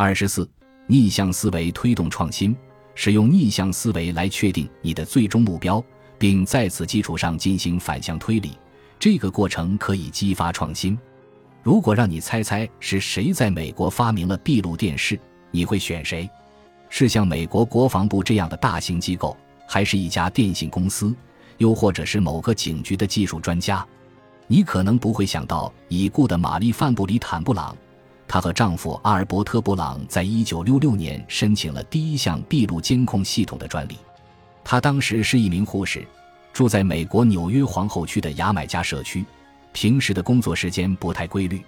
二十四，逆向思维推动创新，使用逆向思维来确定你的最终目标，并在此基础上进行反向推理。这个过程可以激发创新。如果让你猜猜是谁在美国发明了闭路电视，你会选谁？是像美国国防部这样的大型机构，还是一家电信公司，又或者是某个警局的技术专家？你可能不会想到已故的玛丽·范布里坦布朗。她和丈夫阿尔伯特·布朗在一九六六年申请了第一项闭路监控系统的专利。她当时是一名护士，住在美国纽约皇后区的牙买加社区，平时的工作时间不太规律。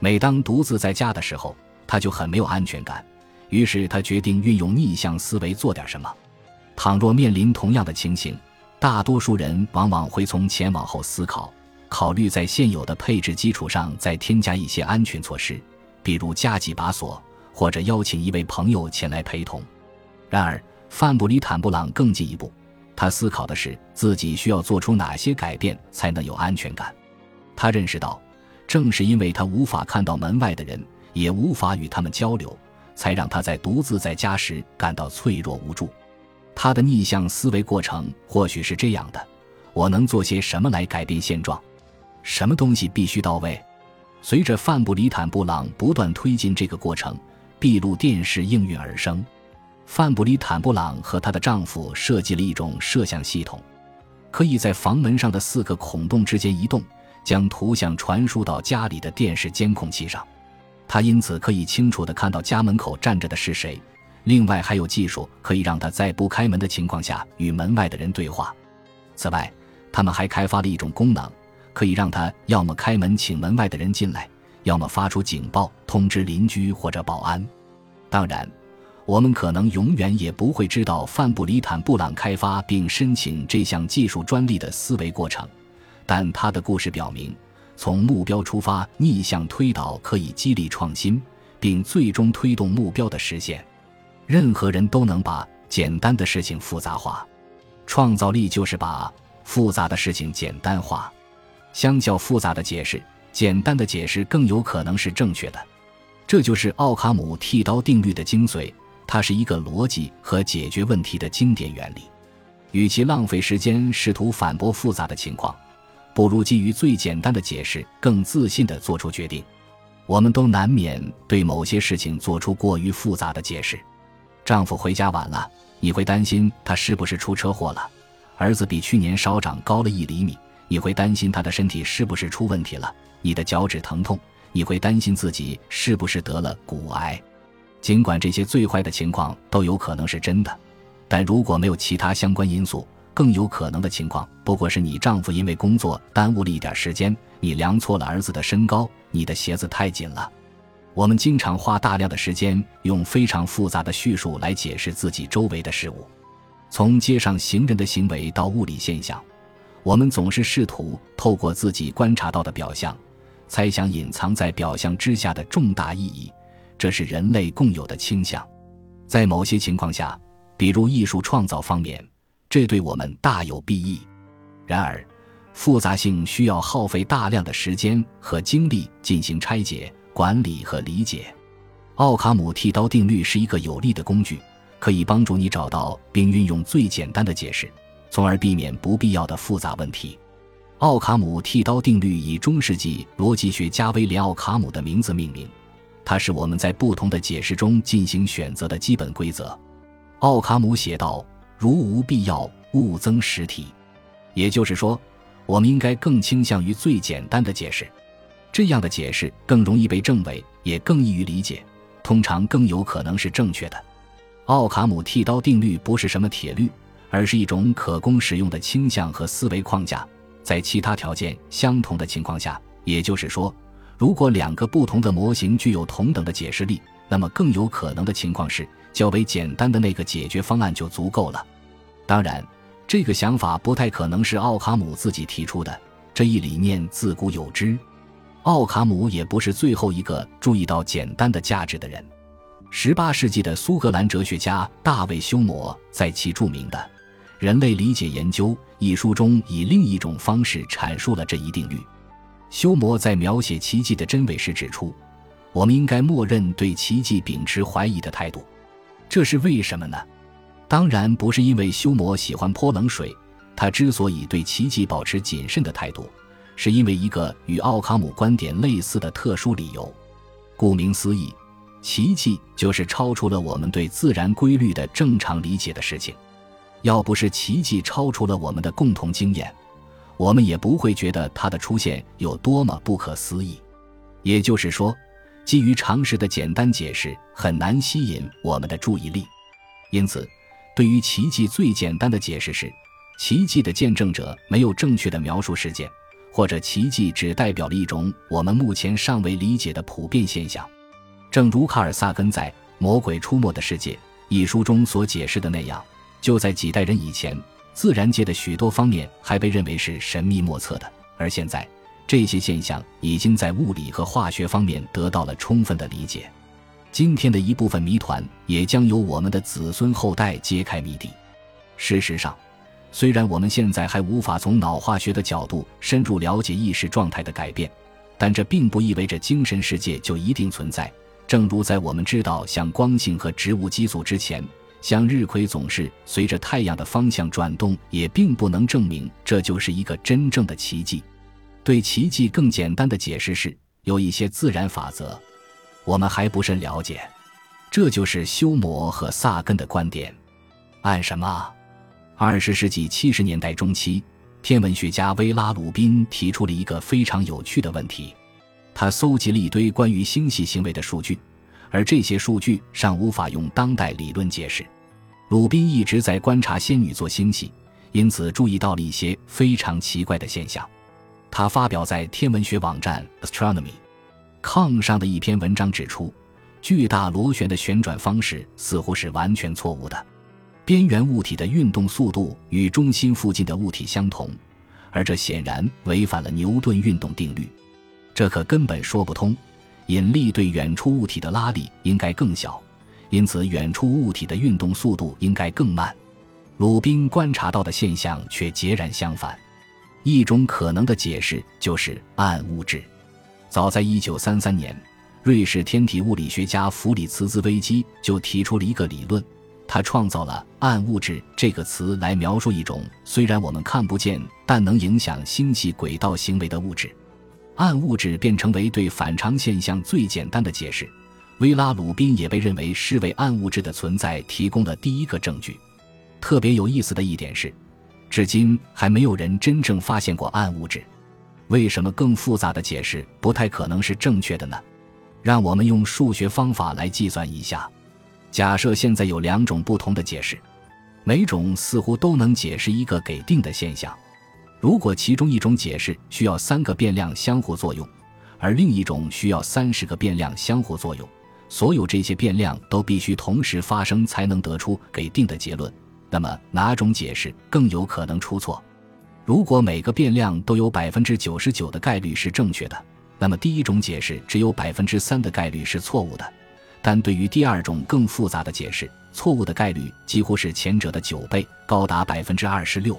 每当独自在家的时候，她就很没有安全感。于是她决定运用逆向思维做点什么。倘若面临同样的情形，大多数人往往会从前往后思考，考虑在现有的配置基础上再添加一些安全措施。比如加几把锁，或者邀请一位朋友前来陪同。然而，范布里坦布朗更进一步，他思考的是自己需要做出哪些改变才能有安全感。他认识到，正是因为他无法看到门外的人，也无法与他们交流，才让他在独自在家时感到脆弱无助。他的逆向思维过程或许是这样的：我能做些什么来改变现状？什么东西必须到位？随着范布里坦布朗不断推进这个过程，闭路电视应运而生。范布里坦布朗和她的丈夫设计了一种摄像系统，可以在房门上的四个孔洞之间移动，将图像传输到家里的电视监控器上。他因此可以清楚地看到家门口站着的是谁。另外，还有技术可以让他在不开门的情况下与门外的人对话。此外，他们还开发了一种功能。可以让他要么开门请门外的人进来，要么发出警报通知邻居或者保安。当然，我们可能永远也不会知道范布里坦布朗开发并申请这项技术专利的思维过程，但他的故事表明，从目标出发逆向推导可以激励创新，并最终推动目标的实现。任何人都能把简单的事情复杂化，创造力就是把复杂的事情简单化。相较复杂的解释，简单的解释更有可能是正确的。这就是奥卡姆剃刀定律的精髓，它是一个逻辑和解决问题的经典原理。与其浪费时间试图反驳复杂的情况，不如基于最简单的解释更自信地做出决定。我们都难免对某些事情做出过于复杂的解释。丈夫回家晚了，你会担心他是不是出车祸了？儿子比去年稍长高了一厘米。你会担心他的身体是不是出问题了？你的脚趾疼痛，你会担心自己是不是得了骨癌？尽管这些最坏的情况都有可能是真的，但如果没有其他相关因素，更有可能的情况不过是你丈夫因为工作耽误了一点时间，你量错了儿子的身高，你的鞋子太紧了。我们经常花大量的时间用非常复杂的叙述来解释自己周围的事物，从街上行人的行为到物理现象。我们总是试图透过自己观察到的表象，猜想隐藏在表象之下的重大意义，这是人类共有的倾向。在某些情况下，比如艺术创造方面，这对我们大有裨益。然而，复杂性需要耗费大量的时间和精力进行拆解、管理和理解。奥卡姆剃刀定律是一个有力的工具，可以帮助你找到并运用最简单的解释。从而避免不必要的复杂问题。奥卡姆剃刀定律以中世纪逻辑学家威廉·奥卡姆的名字命名，它是我们在不同的解释中进行选择的基本规则。奥卡姆写道：“如无必要，勿增实体。”也就是说，我们应该更倾向于最简单的解释，这样的解释更容易被证伪，也更易于理解，通常更有可能是正确的。奥卡姆剃刀定律不是什么铁律。而是一种可供使用的倾向和思维框架，在其他条件相同的情况下，也就是说，如果两个不同的模型具有同等的解释力，那么更有可能的情况是，较为简单的那个解决方案就足够了。当然，这个想法不太可能是奥卡姆自己提出的，这一理念自古有之。奥卡姆也不是最后一个注意到简单的价值的人。十八世纪的苏格兰哲学家大卫休谟在其著名的。人类理解研究一书中以另一种方式阐述了这一定律。休谟在描写奇迹的真伪时指出，我们应该默认对奇迹秉持怀疑的态度。这是为什么呢？当然不是因为休谟喜欢泼冷水，他之所以对奇迹保持谨慎的态度，是因为一个与奥卡姆观点类似的特殊理由。顾名思义，奇迹就是超出了我们对自然规律的正常理解的事情。要不是奇迹超出了我们的共同经验，我们也不会觉得它的出现有多么不可思议。也就是说，基于常识的简单解释很难吸引我们的注意力，因此。对于奇迹最简单的解释是，奇迹的见证者没有正确的描述事件，或者奇迹只代表了一种我们目前尚未理解的普遍现象。正如卡尔·萨根在《魔鬼出没的世界》一书中所解释的那样，就在几代人以前，自然界的许多方面还被认为是神秘莫测的，而现在，这些现象已经在物理和化学方面得到了充分的理解。今天的一部分谜团也将由我们的子孙后代揭开谜底。事实上，虽然我们现在还无法从脑化学的角度深入了解意识状态的改变，但这并不意味着精神世界就一定存在。正如在我们知道像光性和植物激素之前，向日葵总是随着太阳的方向转动，也并不能证明这就是一个真正的奇迹。对奇迹更简单的解释是，有一些自然法则。我们还不甚了解，这就是休谟和萨根的观点。按什么？二十世纪七十年代中期，天文学家威拉鲁宾提出了一个非常有趣的问题。他搜集了一堆关于星系行为的数据，而这些数据尚无法用当代理论解释。鲁宾一直在观察仙女座星系，因此注意到了一些非常奇怪的现象。他发表在天文学网站 Astronomy。抗上的一篇文章指出，巨大螺旋的旋转方式似乎是完全错误的。边缘物体的运动速度与中心附近的物体相同，而这显然违反了牛顿运动定律。这可根本说不通。引力对远处物体的拉力应该更小，因此远处物体的运动速度应该更慢。鲁宾观察到的现象却截然相反。一种可能的解释就是暗物质。早在1933年，瑞士天体物理学家弗里茨兹威基就提出了一个理论，他创造了“暗物质”这个词来描述一种虽然我们看不见，但能影响星系轨道行为的物质。暗物质便成为对反常现象最简单的解释。威拉鲁宾也被认为是为暗物质的存在提供了第一个证据。特别有意思的一点是，至今还没有人真正发现过暗物质。为什么更复杂的解释不太可能是正确的呢？让我们用数学方法来计算一下。假设现在有两种不同的解释，每种似乎都能解释一个给定的现象。如果其中一种解释需要三个变量相互作用，而另一种需要三十个变量相互作用，所有这些变量都必须同时发生才能得出给定的结论，那么哪种解释更有可能出错？如果每个变量都有百分之九十九的概率是正确的，那么第一种解释只有百分之三的概率是错误的。但对于第二种更复杂的解释，错误的概率几乎是前者的九倍，高达百分之二十六。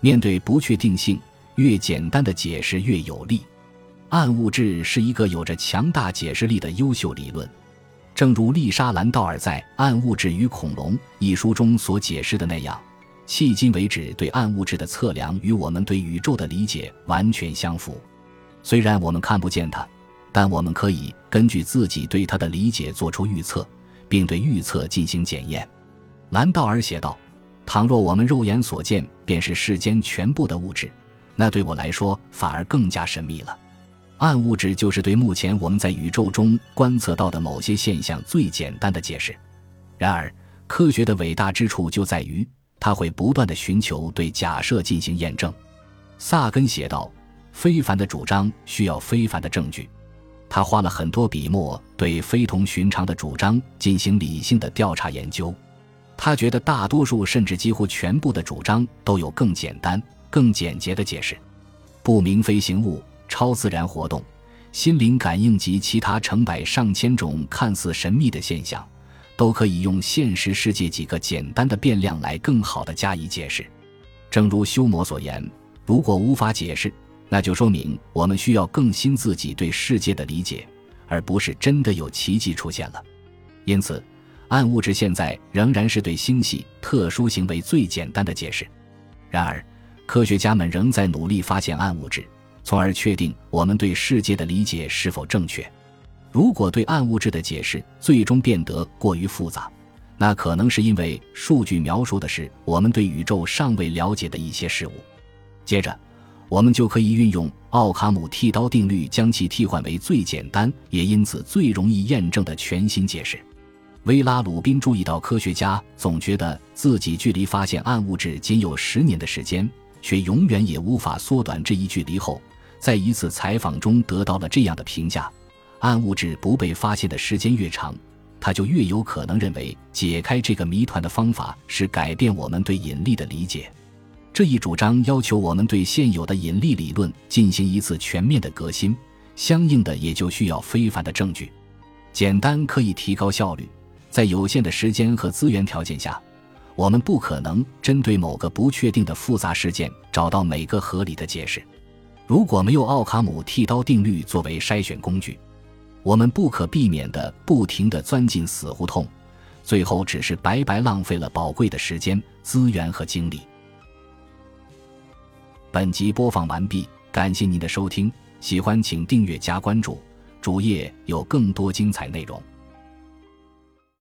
面对不确定性，越简单的解释越有利。暗物质是一个有着强大解释力的优秀理论，正如丽莎·兰道尔在《暗物质与恐龙》一书中所解释的那样。迄今为止，对暗物质的测量与我们对宇宙的理解完全相符。虽然我们看不见它，但我们可以根据自己对它的理解做出预测，并对预测进行检验。兰道尔写道：“倘若我们肉眼所见便是世间全部的物质，那对我来说反而更加神秘了。暗物质就是对目前我们在宇宙中观测到的某些现象最简单的解释。然而，科学的伟大之处就在于。”它会不断的寻求对假设进行验证，萨根写道：“非凡的主张需要非凡的证据。”他花了很多笔墨对非同寻常的主张进行理性的调查研究。他觉得大多数甚至几乎全部的主张都有更简单、更简洁的解释。不明飞行物、超自然活动、心灵感应及其他成百上千种看似神秘的现象。都可以用现实世界几个简单的变量来更好的加以解释。正如修谟所言，如果无法解释，那就说明我们需要更新自己对世界的理解，而不是真的有奇迹出现了。因此，暗物质现在仍然是对星系特殊行为最简单的解释。然而，科学家们仍在努力发现暗物质，从而确定我们对世界的理解是否正确。如果对暗物质的解释最终变得过于复杂，那可能是因为数据描述的是我们对宇宙尚未了解的一些事物。接着，我们就可以运用奥卡姆剃刀定律，将其替换为最简单也因此最容易验证的全新解释。威拉鲁宾注意到，科学家总觉得自己距离发现暗物质仅有十年的时间，却永远也无法缩短这一距离后，在一次采访中得到了这样的评价：暗物质不被发现的时间越长。他就越有可能认为解开这个谜团的方法是改变我们对引力的理解。这一主张要求我们对现有的引力理论进行一次全面的革新，相应的也就需要非凡的证据。简单可以提高效率，在有限的时间和资源条件下，我们不可能针对某个不确定的复杂事件找到每个合理的解释。如果没有奥卡姆剃刀定律作为筛选工具，我们不可避免地不停地钻进死胡同，最后只是白白浪费了宝贵的时间、资源和精力。本集播放完毕，感谢您的收听，喜欢请订阅加关注，主页有更多精彩内容。